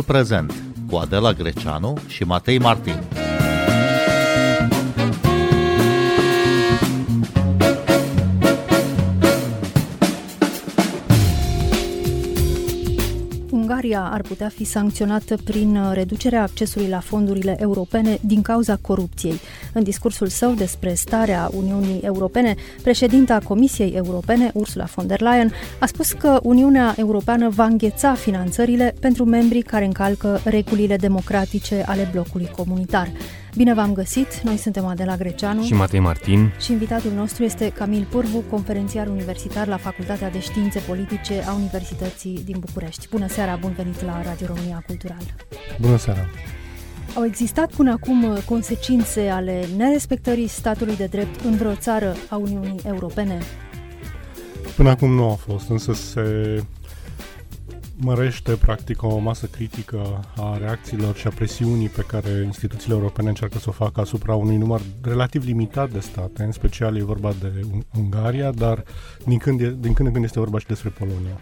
Momentul prezent cu Adela Greceanu și Matei Martin. Ungaria ar putea fi sancționată prin uh, reducerea accesului la fondurile europene din cauza corupției. În discursul său despre starea Uniunii Europene, președinta Comisiei Europene, Ursula von der Leyen, a spus că Uniunea Europeană va îngheța finanțările pentru membrii care încalcă regulile democratice ale blocului comunitar. Bine v-am găsit! Noi suntem Adela Greceanu și Matei Martin și invitatul nostru este Camil Purvu, conferențiar universitar la Facultatea de Științe Politice a Universității din București. Bună seara, bun venit la Radio România Cultural! Bună seara! Au existat până acum consecințe ale nerespectării statului de drept în vreo țară a Uniunii Europene? Până acum nu a fost, însă se mărește practic o masă critică a reacțiilor și a presiunii pe care instituțiile europene încearcă să o facă asupra unui număr relativ limitat de state, în special e vorba de Ungaria, dar din când, e, din când în când este vorba și despre Polonia.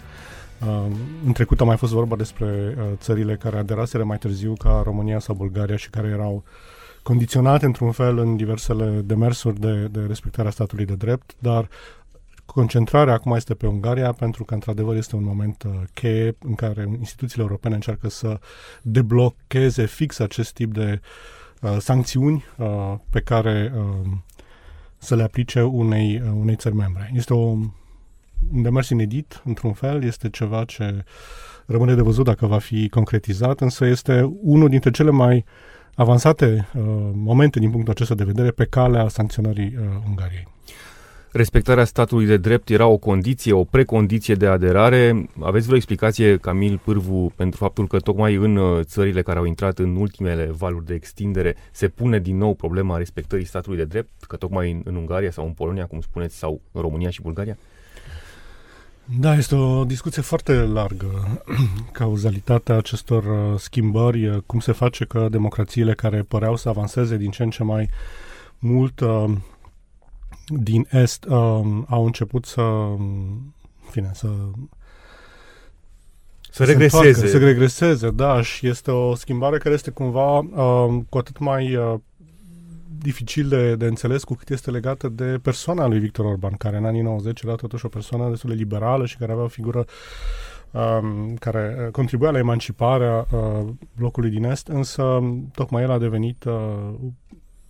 Uh, în trecut a mai fost vorba despre uh, țările care aderaseră mai târziu ca România sau Bulgaria și care erau condiționate într-un fel în diversele demersuri de, de respectarea statului de drept, dar Concentrarea acum este pe Ungaria pentru că, într-adevăr, este un moment uh, cheie în care instituțiile europene încearcă să deblocheze fix acest tip de uh, sancțiuni uh, pe care uh, să le aplice unei, uh, unei țări membre. Este o, un demers inedit, într-un fel, este ceva ce rămâne de văzut dacă va fi concretizat, însă este unul dintre cele mai avansate uh, momente din punctul acesta de vedere pe calea sancționării uh, Ungariei respectarea statului de drept era o condiție, o precondiție de aderare. Aveți vreo explicație, Camil Pârvu, pentru faptul că tocmai în uh, țările care au intrat în ultimele valuri de extindere se pune din nou problema respectării statului de drept, că tocmai în, în Ungaria sau în Polonia, cum spuneți, sau în România și Bulgaria? Da, este o discuție foarte largă. Cauzalitatea acestor uh, schimbări, uh, cum se face că democrațiile care păreau să avanseze din ce în ce mai mult din Est um, au început să, fine, să să regreseze. Întoarcă, să regreseze, da, și este o schimbare care este cumva uh, cu atât mai uh, dificil de, de înțeles cu cât este legată de persoana lui Victor Orban, care în anii 90 era totuși o persoană destul de liberală și care avea o figură um, care uh, contribuia la emanciparea uh, blocului din Est, însă tocmai el a devenit uh,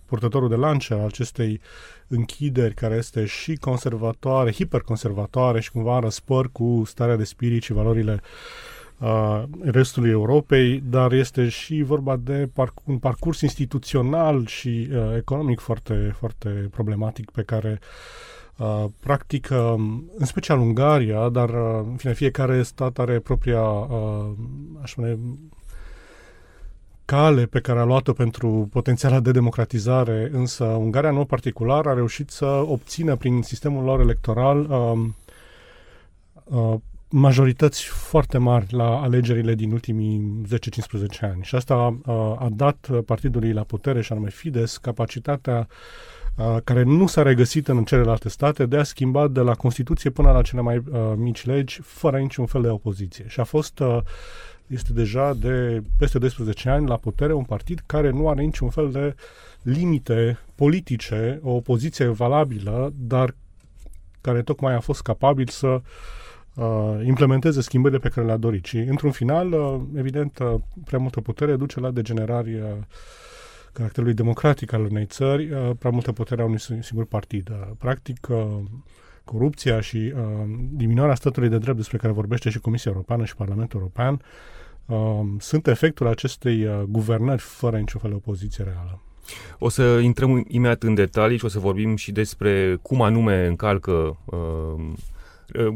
purtătorul de lance al acestei închideri care este și conservatoare, hiperconservatoare și cumva în răspăr cu starea de spirit și valorile uh, restului Europei, dar este și vorba de parc- un parcurs instituțional și uh, economic foarte, foarte problematic pe care Uh, practic, uh, în special Ungaria, dar uh, în fine, fiecare stat are propria, uh, aș spune, cale pe care a luat-o pentru potențiala de democratizare, însă Ungaria, în mod particular, a reușit să obțină prin sistemul lor electoral uh, uh, majorități foarte mari la alegerile din ultimii 10-15 ani. Și asta uh, a dat partidului la putere, și anume Fides, capacitatea uh, care nu s-a regăsit în celelalte state de a schimba de la Constituție până la cele mai uh, mici legi, fără niciun fel de opoziție. Și a fost uh, este deja de peste 12 ani la putere un partid care nu are niciun fel de limite politice, o opoziție valabilă, dar care tocmai a fost capabil să uh, implementeze schimbările pe care le-a dorit. Și, într-un final, uh, evident, uh, prea multă putere duce la degenerarea uh, caracterului democratic al unei țări, uh, prea multă putere a unui singur partid. Uh, practic, uh, corupția și uh, diminuarea statului de drept despre care vorbește și Comisia Europeană și Parlamentul European uh, sunt efectul acestei uh, guvernări fără niciun fel de opoziție reală. O să intrăm imediat în detalii și o să vorbim și despre cum anume încalcă uh, uh,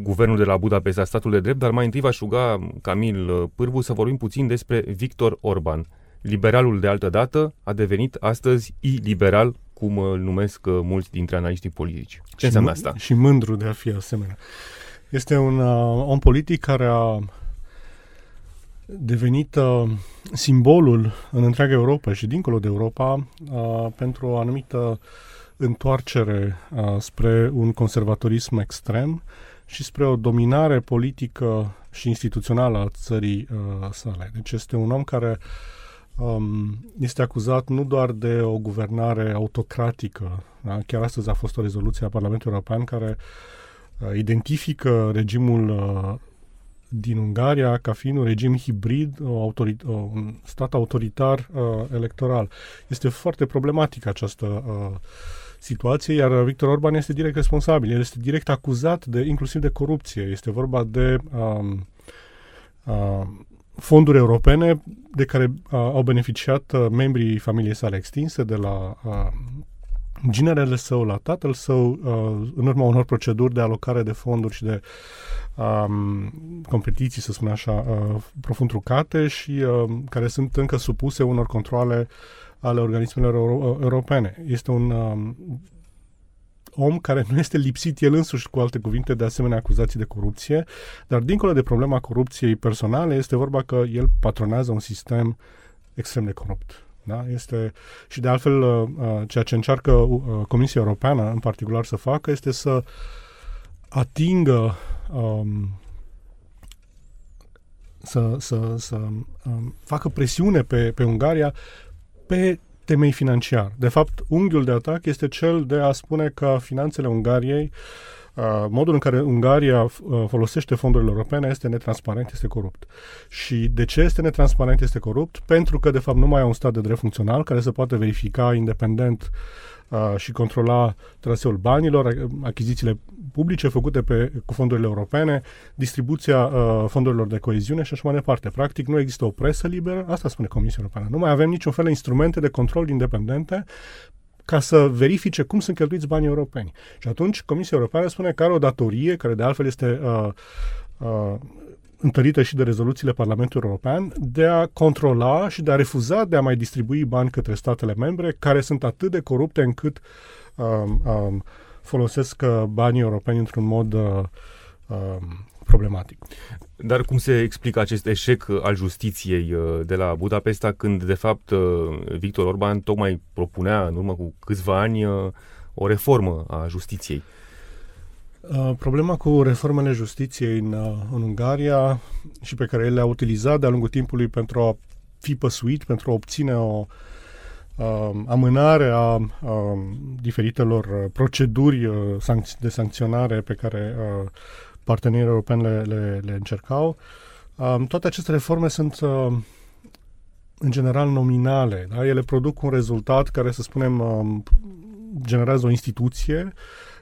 guvernul de la Budapesta statul de drept, dar mai întâi v-aș ruga, Camil uh, Pârvu, să vorbim puțin despre Victor Orban. Liberalul de altă dată a devenit astăzi iliberal, cum îl numesc uh, mulți dintre analiștii politici. Ce și înseamnă asta? Și mândru de a fi asemenea. Este un uh, om politic care a devenit uh, simbolul în întreaga Europa și dincolo de Europa uh, pentru o anumită întoarcere uh, spre un conservatorism extrem și spre o dominare politică și instituțională a țării uh, sale. Deci este un om care um, este acuzat nu doar de o guvernare autocratică, da? chiar astăzi a fost o rezoluție a Parlamentului European care uh, identifică regimul uh, din Ungaria ca fiind un regim hibrid, o autorit- un stat autoritar uh, electoral. Este foarte problematică această uh, situație, iar Victor Orban este direct responsabil. El este direct acuzat de inclusiv de corupție. Este vorba de um, uh, fonduri europene de care uh, au beneficiat uh, membrii familiei sale extinse, de la uh, ginerele său la tatăl său, uh, în urma unor proceduri de alocare de fonduri și de um, competiții, să spun așa, uh, profund trucate și uh, care sunt încă supuse unor controle ale organismelor euro- europene. Este un um, om care nu este lipsit el însuși, cu alte cuvinte, de asemenea acuzații de corupție, dar dincolo de problema corupției personale, este vorba că el patronează un sistem extrem de corupt. Da? Este, și de altfel, uh, uh, ceea ce încearcă uh, Comisia Europeană în particular să facă este să atingă um, să, să, să um, facă presiune pe, pe Ungaria pe temei financiar. De fapt, unghiul de atac este cel de a spune că finanțele Ungariei Uh, modul în care Ungaria uh, folosește fondurile europene este netransparent, este corupt. Și de ce este netransparent, este corupt? Pentru că, de fapt, nu mai au un stat de drept funcțional care să poată verifica independent uh, și controla traseul banilor, achizițiile publice făcute pe, cu fondurile europene, distribuția uh, fondurilor de coeziune și așa mai departe. Practic, nu există o presă liberă, asta spune Comisia Europeană. Nu mai avem niciun fel de instrumente de control independente ca să verifice cum sunt cheltuiți banii europeni. Și atunci Comisia Europeană spune că are o datorie, care de altfel este uh, uh, întărită și de rezoluțiile Parlamentului European, de a controla și de a refuza de a mai distribui bani către statele membre care sunt atât de corupte încât uh, uh, folosesc uh, banii europeni într-un mod uh, uh, problematic. Dar cum se explică acest eșec al justiției uh, de la Budapesta când, de fapt, uh, Victor Orban tocmai propunea, în urmă cu câțiva ani, uh, o reformă a justiției? Problema cu reformele justiției în, în Ungaria și pe care el le-a utilizat de-a lungul timpului pentru a fi păsuit, pentru a obține o uh, amânare a uh, diferitelor proceduri uh, de sancționare pe care uh, partenerii europeni le, le, le încercau. Um, toate aceste reforme sunt uh, în general nominale. Da? Ele produc un rezultat care, să spunem, um, generează o instituție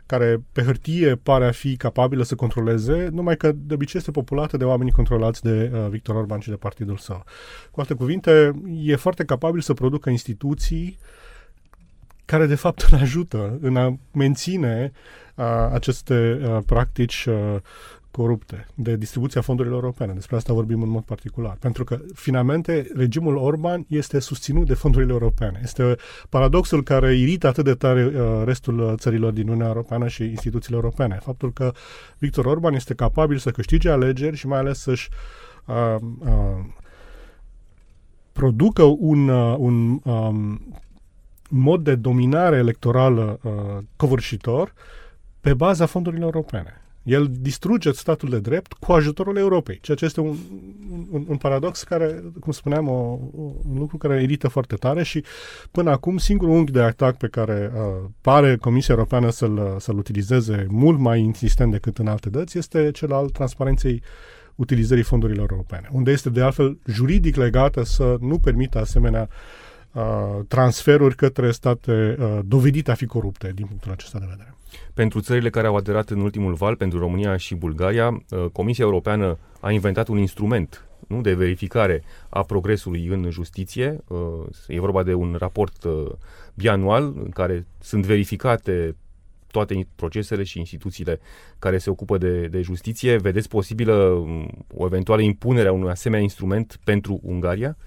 care pe hârtie pare a fi capabilă să controleze, numai că de obicei este populată de oamenii controlați de uh, Victor Orban și de partidul său. Cu alte cuvinte, e foarte capabil să producă instituții care de fapt îl ajută în a menține aceste practici corupte de distribuția fondurilor europene. Despre asta vorbim în mod particular. Pentru că, finalmente, regimul Orban este susținut de fondurile europene. Este paradoxul care irită atât de tare uh, restul țărilor din Uniunea Europeană și instituțiile europene. Faptul că Victor Orban este capabil să câștige alegeri și mai ales să-și uh, uh, producă un, uh, un um, mod de dominare electorală uh, covârșitor pe baza fondurilor europene. El distruge statul de drept cu ajutorul Europei, ceea ce este un, un, un paradox care, cum spuneam, o, un lucru care irită foarte tare și până acum singurul unghi de atac pe care uh, pare Comisia Europeană să-l, să-l utilizeze mult mai insistent decât în alte dăți este cel al transparenței utilizării fondurilor europene, unde este de altfel juridic legată să nu permită asemenea uh, transferuri către state uh, dovedite a fi corupte din punctul acesta de vedere. Pentru țările care au aderat în ultimul val, pentru România și Bulgaria, uh, Comisia Europeană a inventat un instrument nu, de verificare a progresului în justiție. Uh, e vorba de un raport uh, bianual în care sunt verificate toate procesele și instituțiile care se ocupă de, de justiție. Vedeți posibilă um, o eventuală impunere a unui asemenea instrument pentru Ungaria?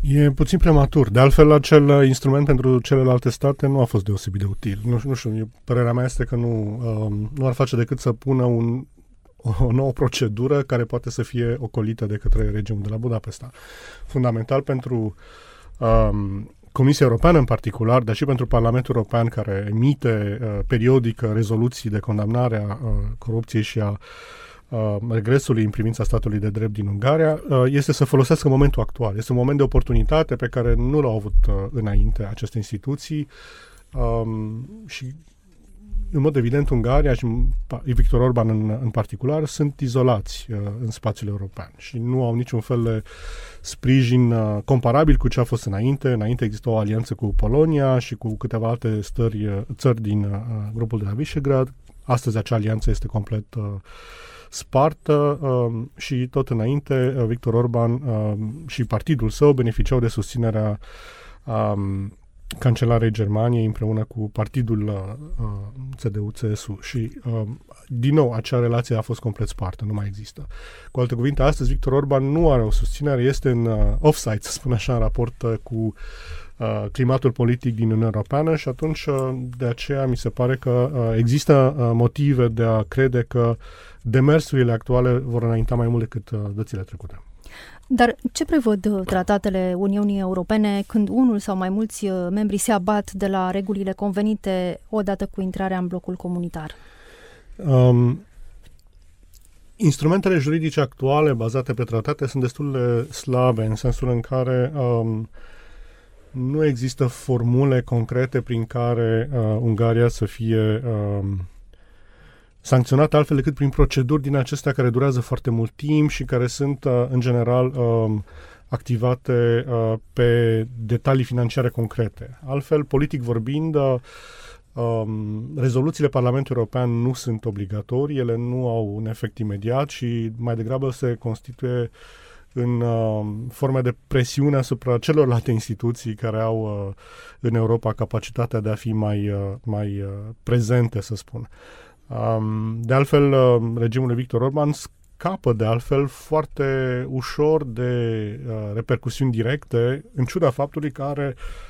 E puțin prematur. De altfel, acel instrument pentru celelalte state nu a fost deosebit de util. Nu, nu știu, părerea mea este că nu, um, nu ar face decât să pună un, o nouă procedură care poate să fie ocolită de către regimul de la Budapesta. Fundamental pentru um, Comisia Europeană în particular, dar și pentru Parlamentul European care emite uh, periodic rezoluții de condamnare a uh, corupției și a uh, regresului în privința statului de drept din Ungaria, uh, este să folosească momentul actual. Este un moment de oportunitate pe care nu l-au avut uh, înainte aceste instituții um, și în mod evident, Ungaria și Victor Orban în, în particular sunt izolați uh, în spațiul european și nu au niciun fel de sprijin uh, comparabil cu ce a fost înainte. Înainte există o alianță cu Polonia și cu câteva alte stări, uh, țări din uh, grupul de la Visegrad. Astăzi acea alianță este complet uh, spartă uh, și tot înainte uh, Victor Orban uh, și partidul său beneficiau de susținerea um, cancelarei Germaniei împreună cu partidul uh, CDU-CSU și uh, din nou acea relație a fost complet spartă, nu mai există. Cu alte cuvinte, astăzi Victor Orban nu are o susținere, este în uh, offside, să spun așa, în raport uh, cu uh, climatul politic din Uniunea Europeană și atunci uh, de aceea mi se pare că uh, există uh, motive de a crede că demersurile actuale vor înainta mai mult decât uh, dățile trecute. Dar ce prevăd uh, tratatele Uniunii Europene când unul sau mai mulți uh, membri se abat de la regulile convenite odată cu intrarea în blocul comunitar? Um, instrumentele juridice actuale bazate pe tratate sunt destul de slabe în sensul în care um, nu există formule concrete prin care uh, Ungaria să fie um, sancționat altfel decât prin proceduri din acestea care durează foarte mult timp și care sunt, uh, în general, um, activate uh, pe detalii financiare concrete. Altfel, politic vorbind, uh, um, rezoluțiile Parlamentului European nu sunt obligatorii, ele nu au un efect imediat și mai degrabă se constituie în uh, forme de presiune asupra celorlalte instituții care au uh, în Europa capacitatea de a fi mai, uh, mai uh, prezente, să spun. Um, de altfel, uh, regimul lui Victor Orban scapă de altfel foarte ușor de uh, repercusiuni directe, în ciuda faptului că are uh,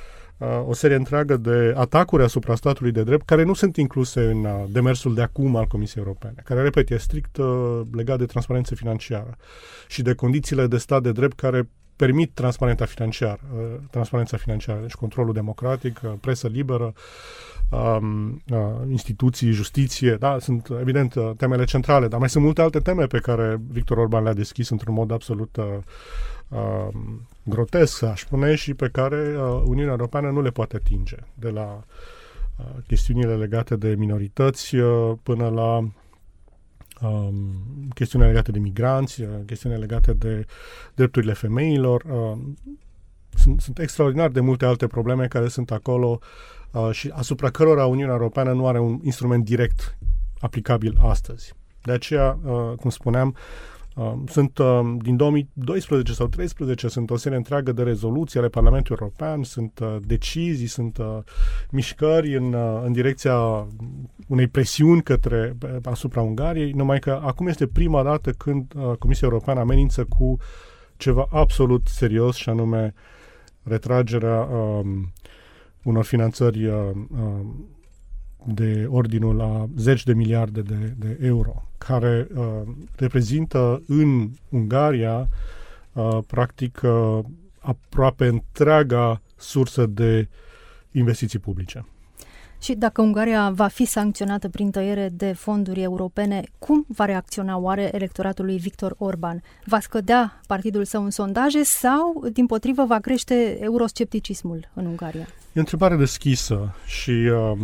o serie întreagă de atacuri asupra statului de drept care nu sunt incluse în uh, demersul de acum al Comisiei Europene, care, repet, e strict uh, legat de transparență financiară și de condițiile de stat de drept care permit transparența financiară, uh, transparența financiară, deci controlul democratic, uh, presă liberă, um, uh, instituții, justiție, da, sunt evident uh, temele centrale, dar mai sunt multe alte teme pe care Victor Orban le-a deschis într-un mod absolut uh, uh, grotesc, aș spune, și pe care uh, Uniunea Europeană nu le poate atinge, de la uh, chestiunile legate de minorități uh, până la um, chestiuni legate de migranți, uh, chestiuni legate de drepturile femeilor. Uh, sunt, sunt extraordinar de multe alte probleme care sunt acolo uh, și asupra cărora Uniunea Europeană nu are un instrument direct aplicabil astăzi. De aceea, uh, cum spuneam, uh, sunt uh, din 2012 sau 2013 sunt o serie întreagă de rezoluții ale Parlamentului European, sunt uh, decizii, sunt uh, mișcări în, uh, în direcția unei presiuni către asupra Ungariei, numai că acum este prima dată când uh, Comisia Europeană amenință cu ceva absolut serios și anume retragerea um, unor finanțări uh, uh, de ordinul a zeci de miliarde de, de euro, care uh, reprezintă în Ungaria uh, practic uh, aproape întreaga sursă de investiții publice. Și dacă Ungaria va fi sancționată prin tăiere de fonduri europene, cum va reacționa oare electoratul lui Victor Orban? Va scădea partidul său în sondaje sau, din potrivă, va crește euroscepticismul în Ungaria? E o întrebare deschisă și uh,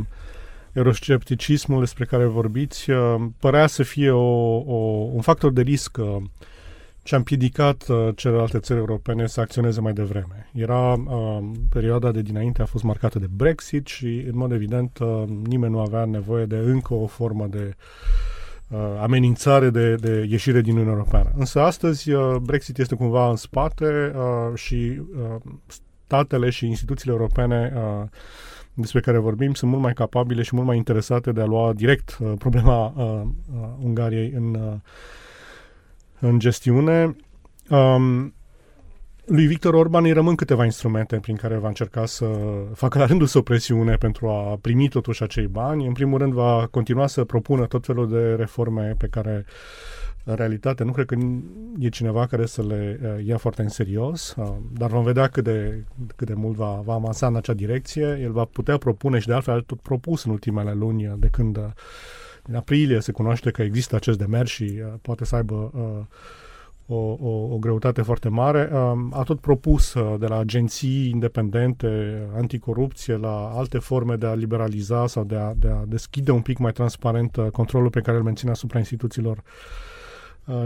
euroscepticismul despre care vorbiți uh, părea să fie o, o, un factor de risc uh, ce a împiedicat uh, celelalte țări europene să acționeze mai devreme. Era uh, perioada de dinainte a fost marcată de Brexit și, în mod evident, uh, nimeni nu avea nevoie de încă o formă de uh, amenințare de, de ieșire din Uniunea Europeană. Însă astăzi uh, Brexit este cumva în spate uh, și uh, statele și instituțiile europene uh, despre care vorbim sunt mult mai capabile și mult mai interesate de a lua direct uh, problema uh, uh, Ungariei în uh, în gestiune. Um, lui Victor Orban îi rămân câteva instrumente prin care va încerca să facă la rândul său presiune pentru a primi totuși acei bani. În primul rând va continua să propună tot felul de reforme pe care în realitate nu cred că e cineva care să le uh, ia foarte în serios, uh, dar vom vedea cât de, cât de mult va, va avansa în acea direcție. El va putea propune și de altfel a tot propus în ultimele luni de când în aprilie se cunoaște că există acest demers și poate să aibă o, o, o greutate foarte mare. A tot propus de la agenții independente anticorupție la alte forme de a liberaliza sau de a, de a deschide un pic mai transparent controlul pe care îl menține asupra instituțiilor Uh,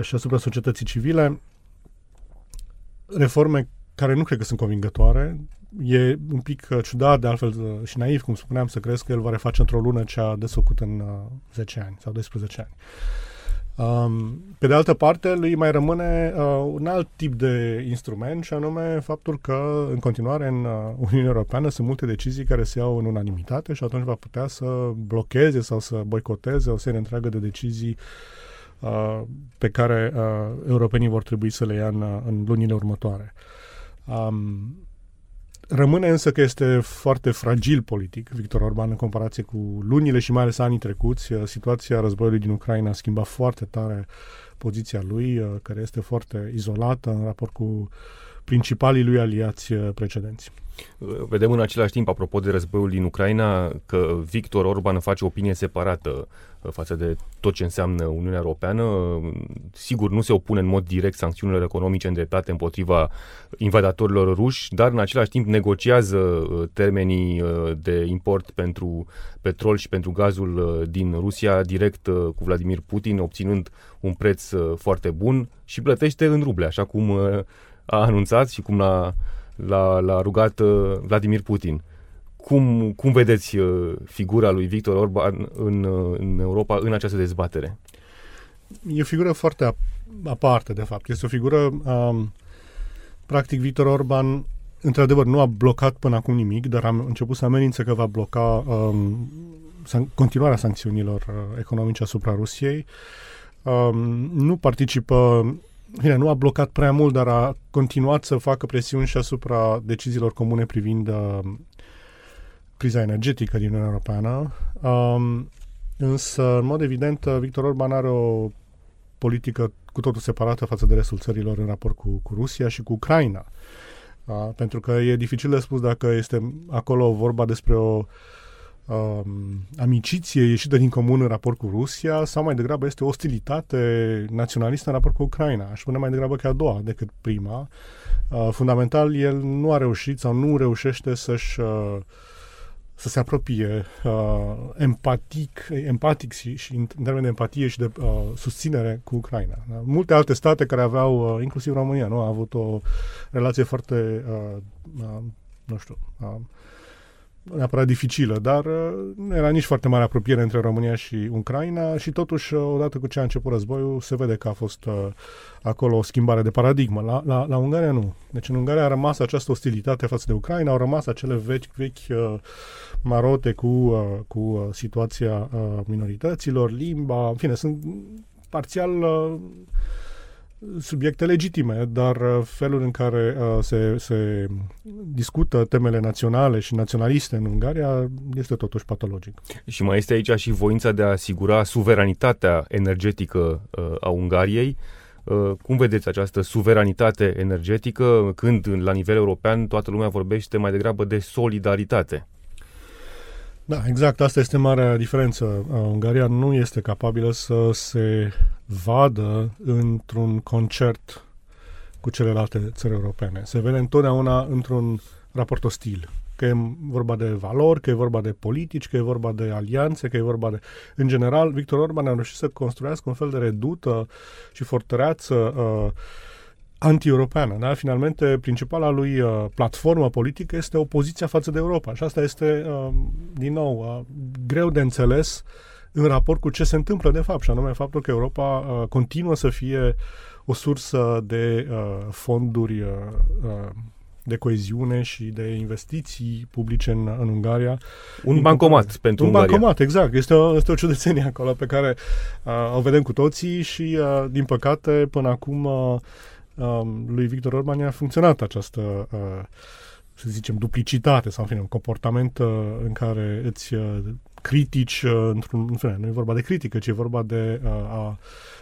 și asupra societății civile. Reforme care nu cred că sunt convingătoare. E un pic uh, ciudat, de altfel uh, și naiv, cum spuneam, să crezi că el va reface într-o lună ce a desfăcut în 10 ani sau 12 ani. Um, pe de altă parte, lui mai rămâne uh, un alt tip de instrument și anume faptul că în continuare în uh, Uniunea Europeană sunt multe decizii care se iau în unanimitate și atunci va putea să blocheze sau să boicoteze o serie întreagă de decizii uh, uh, pe care uh, europenii vor trebui să le ia în, în lunile următoare. Um, Rămâne însă că este foarte fragil politic Victor Orban în comparație cu lunile și mai ales anii trecuți. Uh, situația războiului din Ucraina a schimbat foarte tare poziția lui, uh, care este foarte izolată în raport cu principalii lui aliați uh, precedenți. Vedem în același timp, apropo de războiul din Ucraina, că Victor Orban face opinie separată uh, față de tot ce înseamnă Uniunea Europeană. Sigur, nu se opune în mod direct sancțiunilor economice îndreptate împotriva invadatorilor ruși, dar în același timp negociază uh, termenii uh, de import pentru petrol și pentru gazul din Rusia direct cu Vladimir Putin, obținând un preț foarte bun și plătește în ruble, așa cum a anunțat și cum l-a l-a, l-a rugat uh, Vladimir Putin. Cum, cum vedeți uh, figura lui Victor Orban în, uh, în Europa în această dezbatere? E o figură foarte aparte, de fapt. Este o figură, um, practic, Victor Orban, într-adevăr, nu a blocat până acum nimic, dar a început să amenințe că va bloca um, san- continuarea sancțiunilor uh, economice asupra Rusiei. Um, nu participă bine, nu a blocat prea mult, dar a continuat să facă presiuni și asupra deciziilor comune privind uh, criza energetică din Uniunea Europeană. Um, însă, în mod evident, uh, Victor Orban are o politică cu totul separată față de restul țărilor în raport cu, cu Rusia și cu Ucraina. Uh, pentru că e dificil de spus dacă este acolo vorba despre o uh, um, amiciție ieșită din comun în raport cu Rusia sau mai degrabă este ostilitate naționalistă în raport cu Ucraina. Aș spune mai degrabă că a doua decât prima. Uh, fundamental, el nu a reușit sau nu reușește să-și uh, să se apropie uh, empatic, empatic și, și în termen de empatie și de uh, susținere cu Ucraina. Da? Multe alte state care aveau, uh, inclusiv România, nu, a avut o relație foarte, uh, uh, nu știu, uh, neapărat dificilă, dar uh, nu era nici foarte mare apropiere între România și Ucraina și totuși, uh, odată cu ce a început războiul, se vede că a fost uh, acolo o schimbare de paradigmă. La, la, la Ungaria nu. Deci în Ungaria a rămas această ostilitate față de Ucraina, au rămas acele vechi, vechi uh, marote cu, uh, cu uh, situația uh, minorităților, limba, în fine, sunt parțial uh, subiecte legitime, dar uh, felul în care uh, se, se discută temele naționale și naționaliste în Ungaria este totuși patologic. Și mai este aici și voința de a asigura suveranitatea energetică uh, a Ungariei. Cum vedeți această suveranitate energetică când la nivel european toată lumea vorbește mai degrabă de solidaritate? Da, exact. Asta este marea diferență. Ungaria nu este capabilă să se vadă într-un concert cu celelalte țări europene. Se vede întotdeauna într-un raport ostil. Că e vorba de valori, că e vorba de politici, că e vorba de alianțe, că e vorba de... În general, Victor Orban a reușit să construiască un fel de redută și fortăreață uh, anti-europeană. Da? Finalmente, principala lui uh, platformă politică este opoziția față de Europa. Și asta este, uh, din nou, uh, greu de înțeles în raport cu ce se întâmplă de fapt, și anume faptul că Europa uh, continuă să fie o sursă de uh, fonduri uh, uh, de coeziune și de investiții publice în, în Ungaria. Un bancomat pentru un Ungaria. Un bancomat, exact. Este o, este o ciudățenie acolo pe care uh, o vedem cu toții și, uh, din păcate, până acum uh, um, lui Victor Orban a funcționat această uh, să zicem, duplicitate sau, în fine, un comportament uh, în care îți uh, critici, uh, într-un, în fine, nu e vorba de critică, ci e vorba de uh, a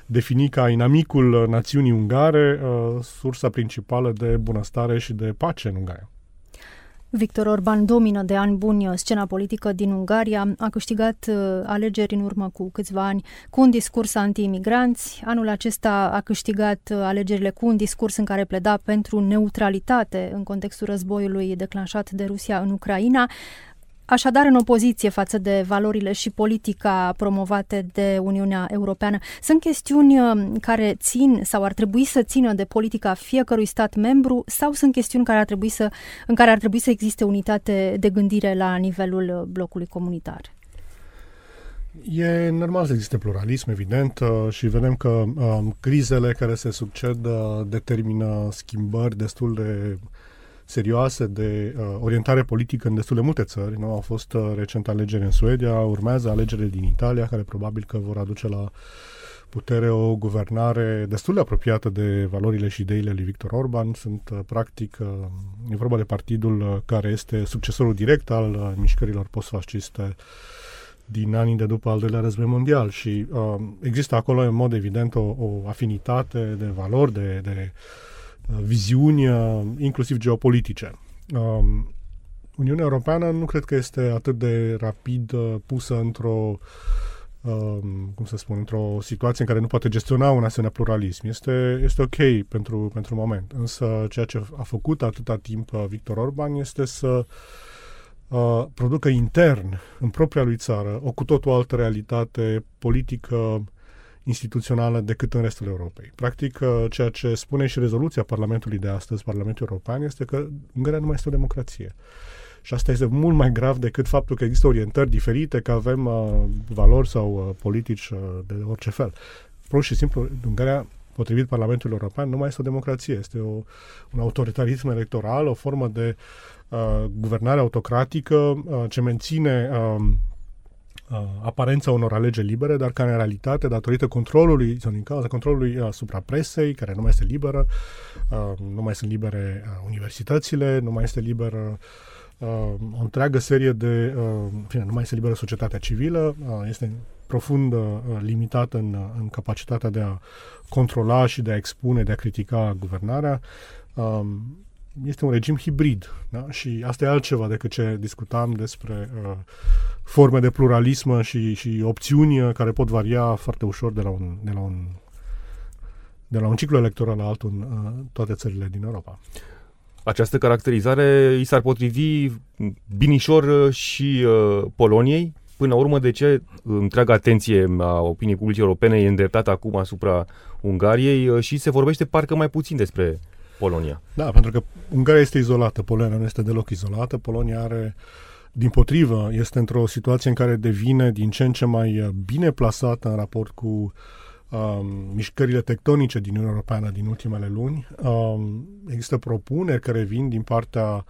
defini ca inamicul națiunii ungare uh, sursa principală de bunăstare și de pace în Ungaria. Victor Orban domină de ani buni scena politică din Ungaria, a câștigat uh, alegeri în urmă cu câțiva ani cu un discurs anti-imigranți. Anul acesta a câștigat uh, alegerile cu un discurs în care pleda pentru neutralitate în contextul războiului declanșat de Rusia în Ucraina așadar în opoziție față de valorile și politica promovate de Uniunea Europeană. Sunt chestiuni uh, care țin sau ar trebui să țină de politica fiecărui stat membru sau sunt chestiuni care ar trebui să, în care ar trebui să existe unitate de gândire la nivelul uh, blocului comunitar? E normal să existe pluralism, evident, uh, și vedem că um, crizele care se succed uh, determină schimbări destul de serioase de uh, orientare politică în destule multe țări. Nu? Au fost uh, recent alegeri în Suedia, urmează alegerile din Italia, care probabil că vor aduce la putere o guvernare destul de apropiată de valorile și ideile lui Victor Orban. Sunt, uh, practic, uh, e vorba de partidul uh, care este succesorul direct al uh, mișcărilor post-fasciste din anii de după al doilea război mondial și uh, există acolo în mod evident o, o afinitate de valori, de, de viziuni, uh, inclusiv geopolitice. Um, Uniunea Europeană nu cred că este atât de rapid uh, pusă într-o um, cum să spun, într-o situație în care nu poate gestiona un asemenea pluralism. Este, este ok pentru, pentru moment. Însă ceea ce a făcut atâta timp uh, Victor Orban este să uh, producă intern, în propria lui țară, o cu totul altă realitate politică, instituțională decât în restul Europei. Practic, uh, ceea ce spune și rezoluția Parlamentului de astăzi, Parlamentul European, este că Ungaria nu mai este o democrație. Și asta este mult mai grav decât faptul că există orientări diferite, că avem uh, valori sau uh, politici uh, de orice fel. Pur și simplu, Ungaria, potrivit Parlamentului European, nu mai este o democrație. Este o, un autoritarism electoral, o formă de uh, guvernare autocratică uh, ce menține uh, uh, aparența unor alegeri libere, dar care în realitate, datorită controlului, sau din cauza controlului asupra presei, care nu mai este liberă, uh, nu mai sunt libere uh, universitățile, nu mai este liberă uh, o întreagă serie de, uh, fine, nu mai este liberă societatea civilă, uh, este profund uh, limitată în, în capacitatea de a controla și de a expune, de a critica guvernarea. Um, este un regim hibrid. Da? Și asta e altceva decât ce discutam despre uh, forme de pluralism și, și opțiuni uh, care pot varia foarte ușor de la un, de la un, de la un ciclu electoral la altul în uh, toate țările din Europa. Această caracterizare i s-ar potrivi binișor uh, și uh, Poloniei? Până la urmă, de ce întreaga atenție a opiniei publice europene e îndreptată acum asupra Ungariei uh, și se vorbește parcă mai puțin despre Polonia. Da, pentru că Ungaria este izolată, Polonia nu este deloc izolată. Polonia are, din potrivă, este într-o situație în care devine din ce în ce mai uh, bine plasată în raport cu um, mișcările tectonice din Uniunea Europeană din ultimele luni. Um, există propuneri care vin din partea uh,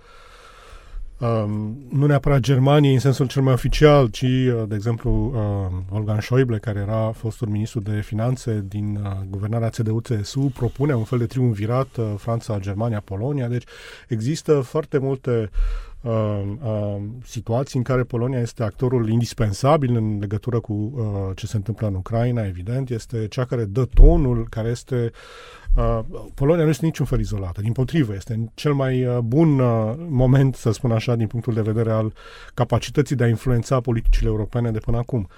um, nu neapărat Germaniei în sensul cel mai oficial, ci, uh, de exemplu, uh, Olgan Schäuble, care era fostul ministru de finanțe din uh, guvernarea CDU-CSU, propune un fel de triumvirat uh, Franța, Germania, Polonia. Deci există foarte multe uh, uh, situații în care Polonia este actorul indispensabil în legătură cu uh, ce se întâmplă în Ucraina, evident, este cea care dă tonul, care este Uh, Polonia nu este niciun fel izolată, din potrivă, este în cel mai uh, bun uh, moment, să spun așa, din punctul de vedere al capacității de a influența politicile europene de până acum.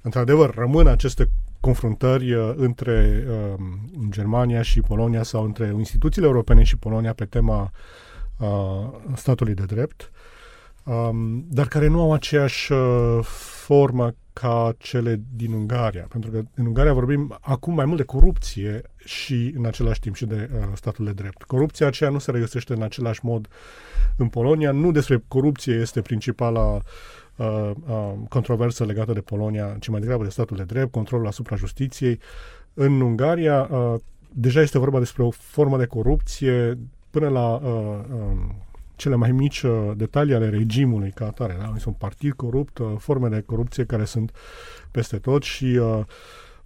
Într-adevăr, rămân aceste confruntări uh, între uh, Germania și Polonia sau între instituțiile europene și Polonia pe tema uh, statului de drept, um, dar care nu au aceeași uh, formă ca cele din Ungaria. Pentru că în Ungaria vorbim acum mai mult de corupție și în același timp și de uh, statul de drept. Corupția aceea nu se regăsește în același mod în Polonia. Nu despre corupție este principala uh, uh, controversă legată de Polonia, ci mai degrabă de statul de drept, controlul asupra justiției. În Ungaria uh, deja este vorba despre o formă de corupție până la uh, uh, cele mai mici uh, detalii ale regimului ca atare. Da? Este un partid corupt, uh, forme de corupție care sunt peste tot și uh,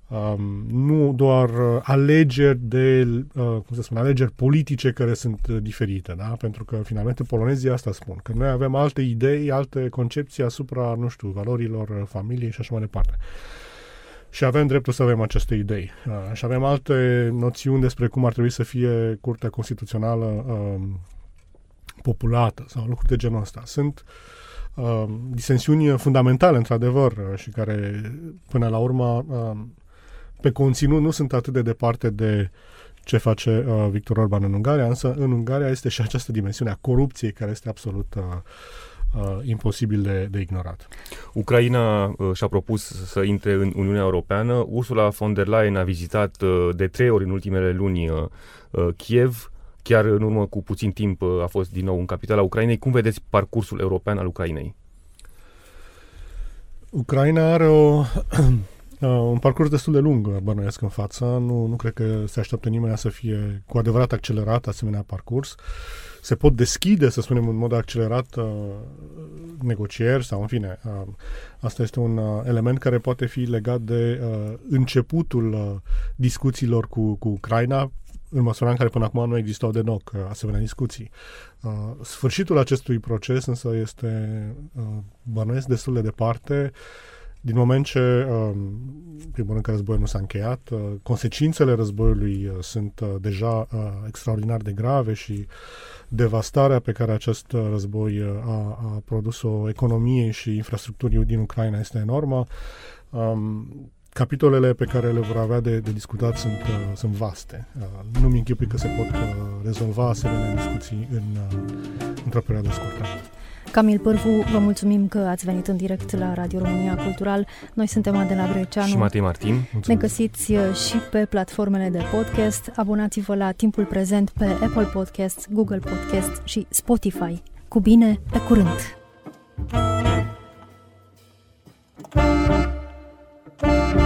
um, nu doar uh, alegeri de, uh, cum să spun, alegeri politice care sunt uh, diferite, da? Pentru că finalmente polonezii asta spun, că noi avem alte idei, alte concepții asupra, nu știu, valorilor uh, familiei și așa mai departe. Și avem dreptul să avem aceste idei. Uh, și avem alte noțiuni despre cum ar trebui să fie Curtea Constituțională uh, populată sau lucruri de genul ăsta. Sunt uh, disensiuni fundamentale, într-adevăr, uh, și care, până la urmă, uh, pe conținut nu sunt atât de departe de ce face uh, Victor Orban în Ungaria, însă în Ungaria este și această dimensiune a corupției care este absolut uh, uh, imposibil de, de ignorat. Ucraina uh, și-a propus să intre în Uniunea Europeană. Ursula von der Leyen a vizitat uh, de trei ori în ultimele luni uh, uh, Kiev. Chiar în urmă cu puțin timp uh, a fost din nou în capitala Ucrainei. Cum vedeți parcursul european al Ucrainei? Ucraina are o, uh, un parcurs destul de lung, bănuiesc, în față. Nu, nu cred că se așteaptă nimeni să fie cu adevărat accelerat asemenea parcurs. Se pot deschide, să spunem, în mod accelerat uh, negocieri sau, în fine, uh, asta este un uh, element care poate fi legat de uh, începutul uh, discuțiilor cu, cu Ucraina, în măsura în care până acum nu existau de noc uh, asemenea discuții. Uh, sfârșitul acestui proces însă este, uh, bănuiesc, destul de departe, din moment ce, uh, în primul rând, că războiul nu s-a încheiat, uh, consecințele războiului uh, sunt uh, deja uh, extraordinar de grave și devastarea pe care acest uh, război uh, a, a produs-o economiei și infrastructurii din Ucraina este enormă. Um, capitolele pe care le vor avea de, de discutat sunt, uh, sunt vaste. Uh, nu-mi închipui că se pot uh, rezolva asemenea discuții în, uh, într-o perioadă scurtă. Camil Pârvu, vă mulțumim că ați venit în direct la Radio România Cultural. Noi suntem Adela Greceanu și Matei Martin. Mulțumim. Ne găsiți uh, și pe platformele de podcast. Abonați-vă la Timpul Prezent pe Apple Podcast, Google Podcast și Spotify. Cu bine, pe curând! thank you